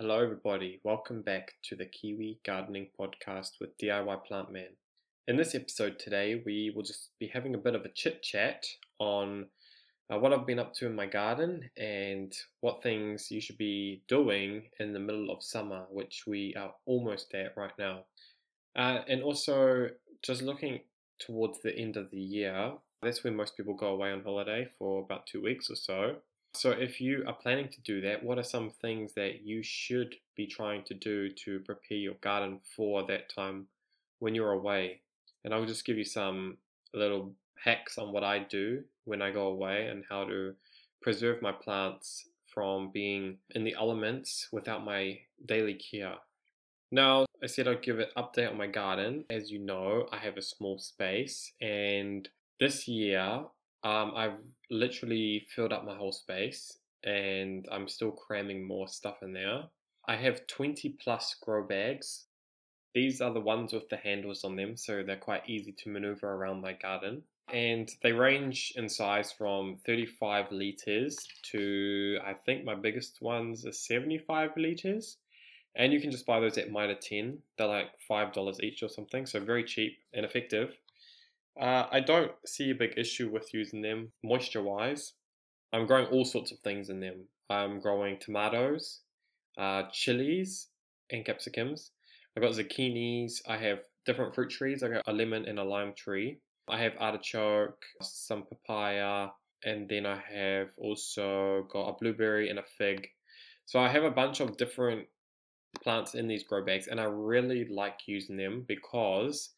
Hello, everybody. Welcome back to the Kiwi Gardening Podcast with DIY Plant Man. In this episode today, we will just be having a bit of a chit chat on uh, what I've been up to in my garden and what things you should be doing in the middle of summer, which we are almost at right now. Uh, and also, just looking towards the end of the year, that's when most people go away on holiday for about two weeks or so. So, if you are planning to do that, what are some things that you should be trying to do to prepare your garden for that time when you're away? And I'll just give you some little hacks on what I do when I go away and how to preserve my plants from being in the elements without my daily care. Now, I said I'd give an update on my garden. As you know, I have a small space, and this year um, I've literally filled up my whole space and I'm still cramming more stuff in there. I have 20 plus grow bags. These are the ones with the handles on them, so they're quite easy to maneuver around my garden. And they range in size from 35 liters to I think my biggest ones are 75 liters. And you can just buy those at Mitre 10. They're like $5 each or something, so very cheap and effective. Uh, I don't see a big issue with using them moisture wise. I'm growing all sorts of things in them. I'm growing tomatoes, uh, chilies, and capsicums. I've got zucchinis. I have different fruit trees. I got a lemon and a lime tree. I have artichoke, some papaya, and then I have also got a blueberry and a fig. So I have a bunch of different plants in these grow bags, and I really like using them because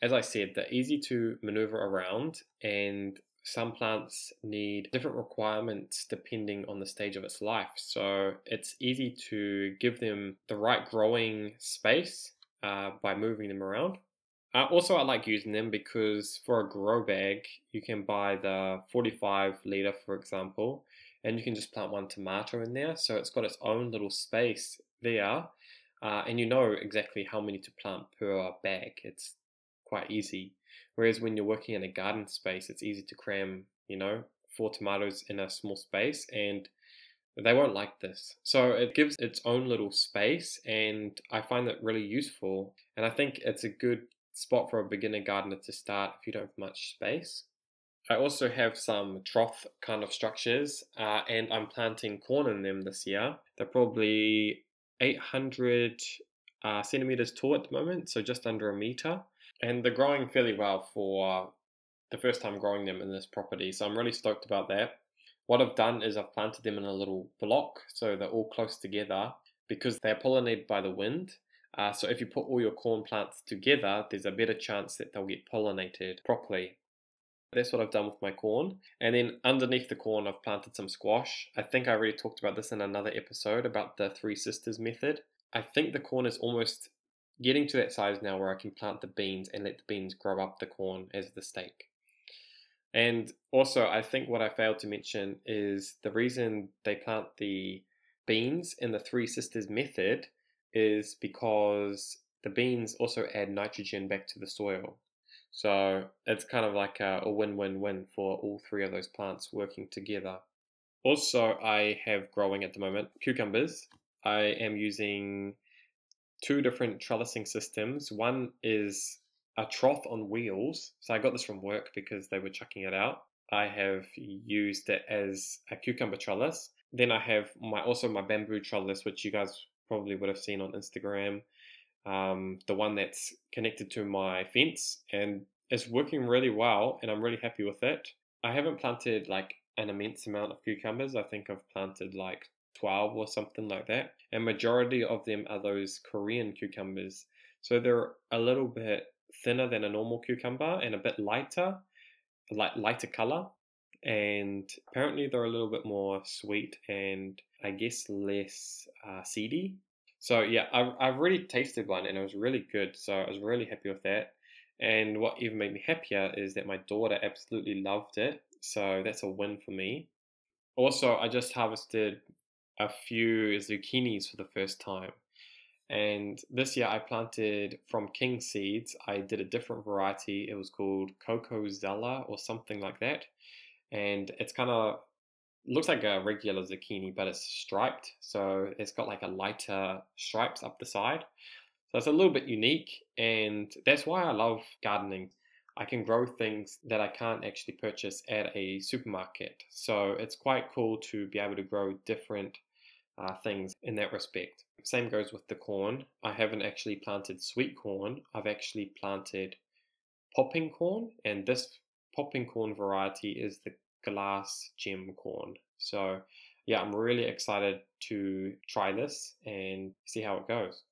as I said, they're easy to maneuver around, and some plants need different requirements depending on the stage of its life. So it's easy to give them the right growing space uh, by moving them around. Uh, also, I like using them because for a grow bag, you can buy the 45 litre, for example, and you can just plant one tomato in there. So it's got its own little space there, uh, and you know exactly how many to plant per bag. It's quite easy. Whereas when you're working in a garden space, it's easy to cram, you know, four tomatoes in a small space and they won't like this. So it gives its own little space and I find that really useful. And I think it's a good spot for a beginner gardener to start if you don't have much space. I also have some trough kind of structures uh, and I'm planting corn in them this year. They're probably 800 uh, centimeters tall at the moment, so just under a meter and they're growing fairly well for the first time growing them in this property. So I'm really stoked about that. What I've done is I've planted them in a little block so they're all close together because they're pollinated by the wind. Uh, so if you put all your corn plants together, there's a better chance that they'll get pollinated properly. That's what I've done with my corn. And then underneath the corn, I've planted some squash. I think I already talked about this in another episode about the Three Sisters method. I think the corn is almost getting to that size now where I can plant the beans and let the beans grow up the corn as the stake. And also, I think what I failed to mention is the reason they plant the beans in the Three Sisters method is because the beans also add nitrogen back to the soil. So it's kind of like a, a win win win for all three of those plants working together. Also, I have growing at the moment cucumbers. I am using two different trellising systems. One is a trough on wheels. So I got this from work because they were chucking it out. I have used it as a cucumber trellis. Then I have my also my bamboo trellis, which you guys probably would have seen on Instagram. Um, the one that's connected to my fence and it's working really well and I'm really happy with it. I haven't planted like an immense amount of cucumbers. I think I've planted like 12 or something like that. And majority of them are those Korean cucumbers. So they're a little bit thinner than a normal cucumber and a bit lighter, like lighter color. And apparently they're a little bit more sweet and I guess less uh, seedy. So yeah, I've, I've tasted one and it was really good. So I was really happy with that. And what even made me happier is that my daughter absolutely loved it. So that's a win for me. Also, I just harvested a few zucchinis for the first time. And this year I planted from king seeds. I did a different variety. It was called Coco Zella or something like that. And it's kind of looks like a regular zucchini, but it's striped. So it's got like a lighter stripes up the side. So it's a little bit unique, and that's why I love gardening. I can grow things that I can't actually purchase at a supermarket. So it's quite cool to be able to grow different uh, things in that respect. Same goes with the corn. I haven't actually planted sweet corn. I've actually planted popping corn, and this popping corn variety is the glass gem corn. So yeah, I'm really excited to try this and see how it goes.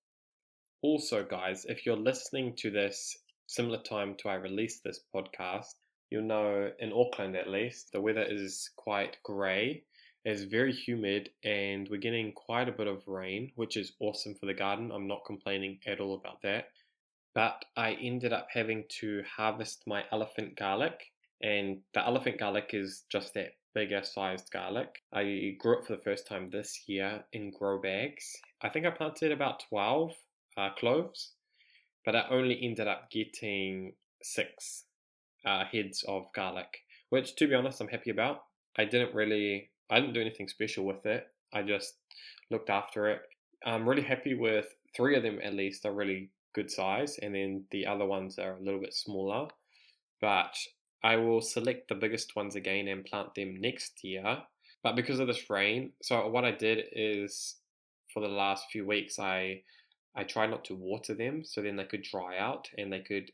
Also, guys, if you're listening to this similar time to I release this podcast, you'll know in Auckland at least, the weather is quite grey. It's very humid and we're getting quite a bit of rain, which is awesome for the garden. I'm not complaining at all about that. But I ended up having to harvest my elephant garlic, and the elephant garlic is just that bigger sized garlic. I grew it for the first time this year in grow bags. I think I planted about 12 uh, cloves, but I only ended up getting six uh, heads of garlic, which to be honest, I'm happy about. I didn't really, I didn't do anything special with it. I just looked after it. I'm really happy with three of them at least are really good size, and then the other ones are a little bit smaller. But I will select the biggest ones again and plant them next year. But because of this rain, so what I did is for the last few weeks, I I tried not to water them so then they could dry out and they could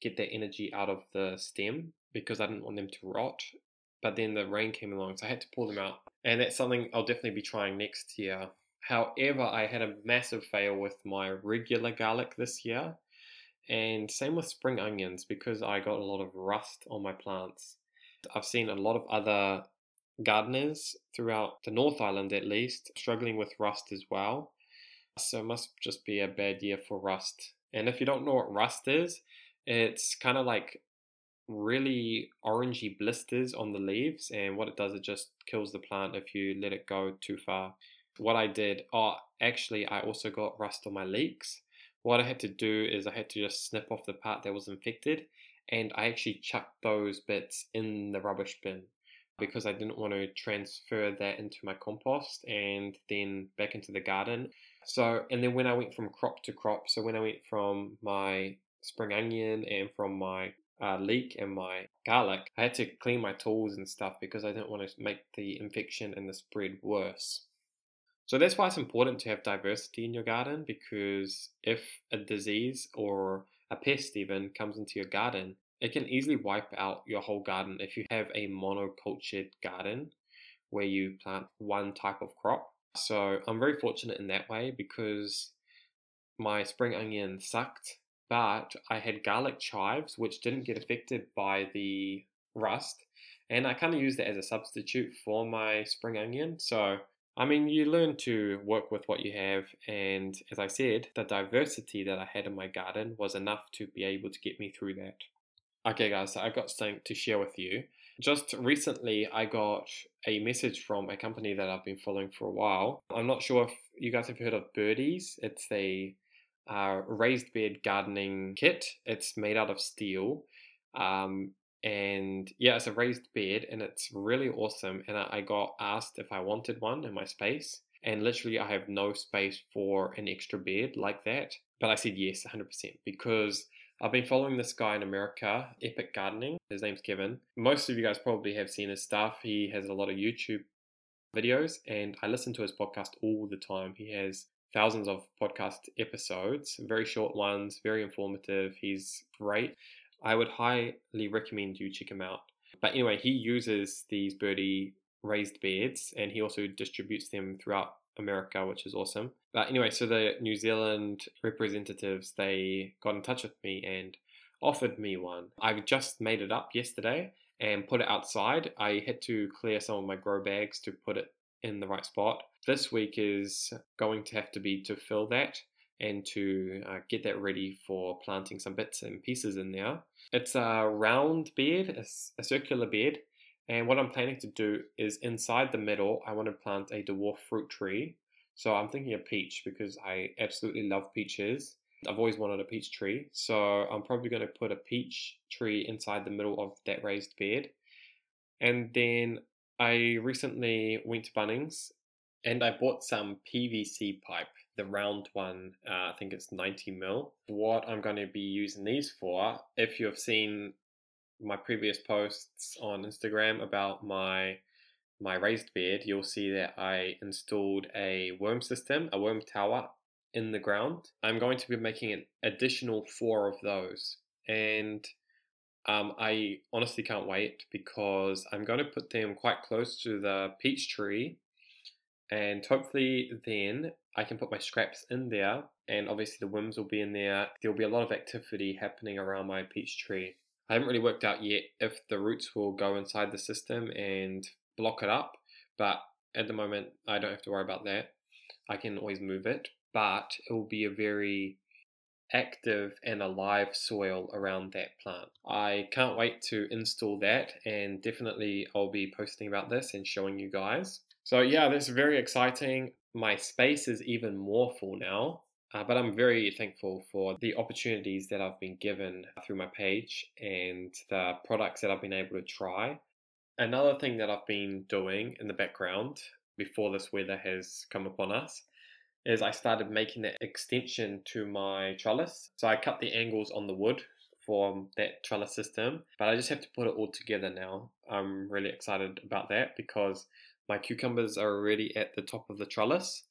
get their energy out of the stem because I didn't want them to rot. But then the rain came along, so I had to pull them out. And that's something I'll definitely be trying next year. However, I had a massive fail with my regular garlic this year. And same with spring onions because I got a lot of rust on my plants. I've seen a lot of other gardeners throughout the North Island at least struggling with rust as well. So it must just be a bad year for rust. And if you don't know what rust is, it's kind of like really orangey blisters on the leaves. And what it does, it just kills the plant if you let it go too far. What I did, oh, actually, I also got rust on my leeks. What I had to do is I had to just snip off the part that was infected and I actually chucked those bits in the rubbish bin because I didn't want to transfer that into my compost and then back into the garden. So, and then when I went from crop to crop, so when I went from my spring onion and from my uh, leek and my garlic, I had to clean my tools and stuff because I didn't want to make the infection and the spread worse. So that's why it's important to have diversity in your garden because if a disease or a pest even comes into your garden, it can easily wipe out your whole garden if you have a monocultured garden where you plant one type of crop. So I'm very fortunate in that way because my spring onion sucked, but I had garlic chives which didn't get affected by the rust, and I kind of used it as a substitute for my spring onion. So I mean, you learn to work with what you have, and as I said, the diversity that I had in my garden was enough to be able to get me through that. Okay, guys, so I got something to share with you. Just recently, I got a message from a company that I've been following for a while. I'm not sure if you guys have heard of Birdies. It's a uh, raised bed gardening kit. It's made out of steel. Um, and yeah, it's a raised bed and it's really awesome. And I got asked if I wanted one in my space. And literally, I have no space for an extra bed like that. But I said yes, 100%, because I've been following this guy in America, Epic Gardening. His name's Kevin. Most of you guys probably have seen his stuff. He has a lot of YouTube videos, and I listen to his podcast all the time. He has thousands of podcast episodes, very short ones, very informative. He's great. I would highly recommend you check him out. But anyway, he uses these birdie raised beds and he also distributes them throughout America, which is awesome. But anyway, so the New Zealand representatives they got in touch with me and offered me one. I just made it up yesterday and put it outside. I had to clear some of my grow bags to put it in the right spot. This week is going to have to be to fill that and to uh, get that ready for planting some bits and pieces in there. It's a round bed, a, a circular bed, and what I'm planning to do is inside the middle, I want to plant a dwarf fruit tree. So I'm thinking a peach because I absolutely love peaches. I've always wanted a peach tree. So I'm probably going to put a peach tree inside the middle of that raised bed. And then I recently went to Bunnings and I bought some PVC pipe, the round one. Uh, I think it's 90 mil. What I'm going to be using these for, if you have seen my previous posts on Instagram about my my raised bed, you'll see that I installed a worm system, a worm tower in the ground. I'm going to be making an additional four of those. And um, I honestly can't wait because I'm going to put them quite close to the peach tree. And hopefully, then I can put my scraps in there. And obviously, the worms will be in there. There'll be a lot of activity happening around my peach tree. I haven't really worked out yet if the roots will go inside the system and block it up, but at the moment, I don't have to worry about that. I can always move it, but it will be a very active and alive soil around that plant. I can't wait to install that and definitely I'll be posting about this and showing you guys. So yeah, that's very exciting. My space is even more full now, uh, but I'm very thankful for the opportunities that I've been given through my page and the products that I've been able to try. Another thing that I've been doing in the background before this weather has come upon us is I started making that extension to my trellis. So I cut the angles on the wood for that trellis system, but I just have to put it all together now. I'm really excited about that because my cucumbers are already at the top of the trellis.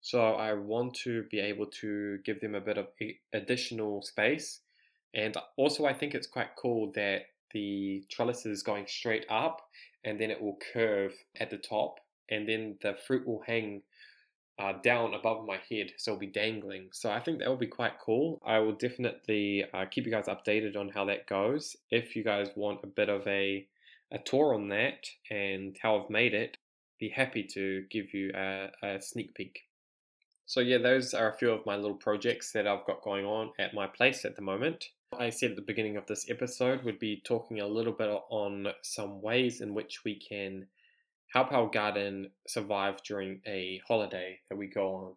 So I want to be able to give them a bit of additional space. And also I think it's quite cool that the trellis is going straight up and then it will curve at the top and then the fruit will hang uh, down above my head, so it'll be dangling. So I think that will be quite cool. I will definitely uh, keep you guys updated on how that goes. If you guys want a bit of a, a tour on that and how I've made it, be happy to give you a, a sneak peek. So yeah, those are a few of my little projects that I've got going on at my place at the moment. I said at the beginning of this episode we'd be talking a little bit on some ways in which we can our garden survive during a holiday that we go on.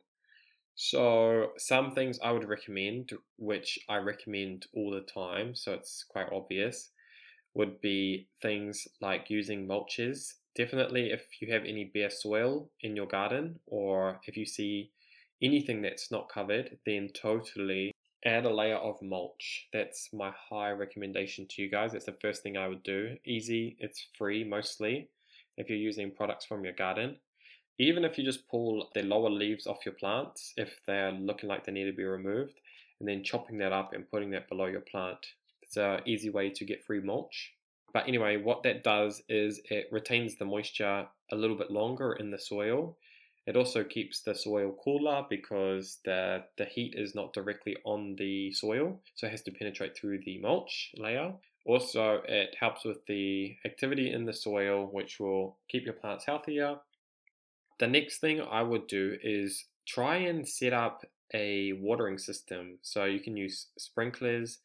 So, some things I would recommend, which I recommend all the time, so it's quite obvious, would be things like using mulches. Definitely, if you have any bare soil in your garden, or if you see anything that's not covered, then totally add a layer of mulch. That's my high recommendation to you guys. That's the first thing I would do. Easy, it's free mostly if you're using products from your garden. Even if you just pull the lower leaves off your plants, if they're looking like they need to be removed, and then chopping that up and putting that below your plant. It's an easy way to get free mulch. But anyway, what that does is it retains the moisture a little bit longer in the soil. It also keeps the soil cooler because the, the heat is not directly on the soil, so it has to penetrate through the mulch layer. Also, it helps with the activity in the soil, which will keep your plants healthier. The next thing I would do is try and set up a watering system. So you can use sprinklers.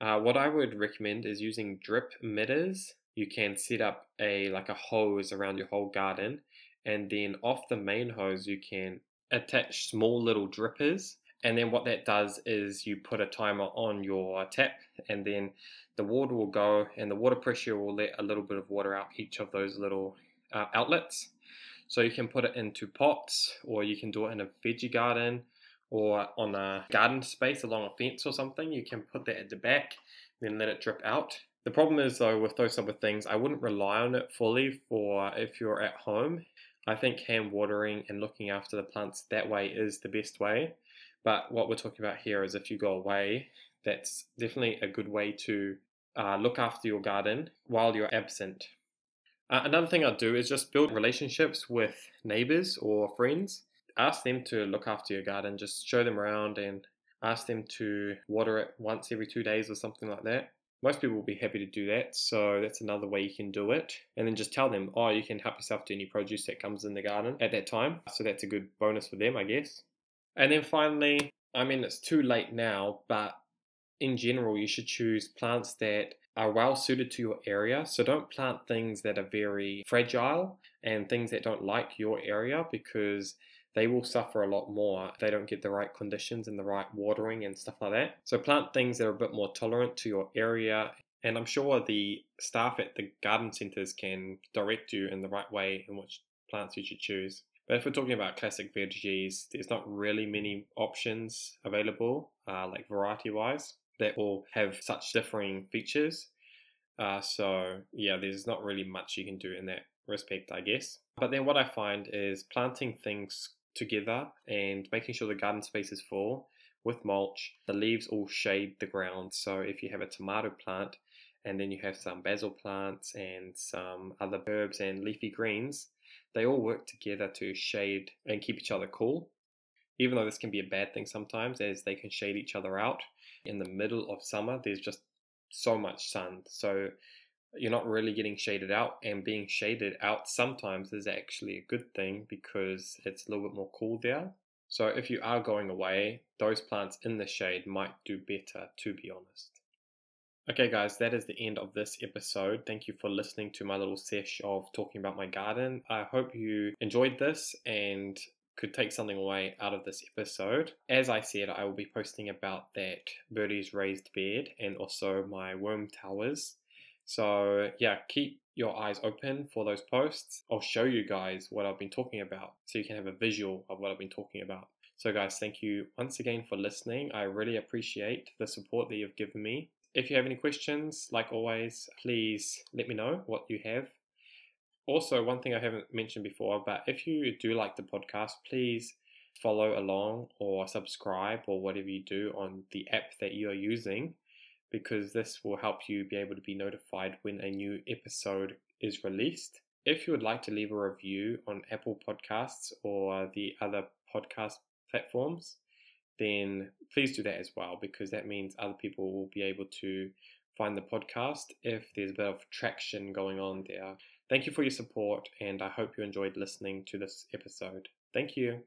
Uh, what I would recommend is using drip emitters. You can set up a like a hose around your whole garden, and then off the main hose you can attach small little drippers and then what that does is you put a timer on your tap and then the water will go and the water pressure will let a little bit of water out each of those little uh, outlets. So you can put it into pots or you can do it in a veggie garden or on a garden space along a fence or something. You can put that at the back, then let it drip out. The problem is though with those type of things, I wouldn't rely on it fully for if you're at home. I think hand watering and looking after the plants that way is the best way. But what we're talking about here is if you go away, that's definitely a good way to uh, look after your garden while you're absent. Uh, another thing I'd do is just build relationships with neighbors or friends. Ask them to look after your garden, just show them around and ask them to water it once every two days or something like that. Most people will be happy to do that, so that's another way you can do it. And then just tell them, oh, you can help yourself to any produce that comes in the garden at that time. So that's a good bonus for them, I guess. And then finally, I mean, it's too late now, but in general, you should choose plants that are well suited to your area. So don't plant things that are very fragile and things that don't like your area because they will suffer a lot more if they don't get the right conditions and the right watering and stuff like that. So plant things that are a bit more tolerant to your area And I'm sure the staff at the garden centres can direct you in the right way in which plants you should choose. But if we're talking about classic veggies, there's not really many options available, uh, like variety wise, that all have such differing features. Uh, so, yeah, there's not really much you can do in that respect, I guess. But then what I find is planting things together and making sure the garden space is full with mulch. The leaves all shade the ground. So if you have a tomato plant and then you have some basil plants and some other herbs and leafy greens, they all work together to shade and keep each other cool. Even though this can be a bad thing sometimes, as they can shade each other out. In the middle of summer, there's just so much sun. So you're not really getting shaded out, and being shaded out sometimes is actually a good thing because it's a little bit more cool there. So if you are going away, those plants in the shade might do better, to be honest. Okay, guys, that is the end of this episode. Thank you for listening to my little sesh of talking about my garden. I hope you enjoyed this and could take something away out of this episode. As I said, I will be posting about that birdie's raised bed and also my worm towers. So, yeah, keep your eyes open for those posts. I'll show you guys what I've been talking about so you can have a visual of what I've been talking about. So, guys, thank you once again for listening. I really appreciate the support that you've given me. If you have any questions, like always, please let me know what you have. Also, one thing I haven't mentioned before, but if you do like the podcast, please follow along or subscribe or whatever you do on the app that you are using because this will help you be able to be notified when a new episode is released. If you would like to leave a review on Apple Podcasts or the other podcast platforms, then please do that as well because that means other people will be able to find the podcast if there's a bit of traction going on there. Thank you for your support, and I hope you enjoyed listening to this episode. Thank you.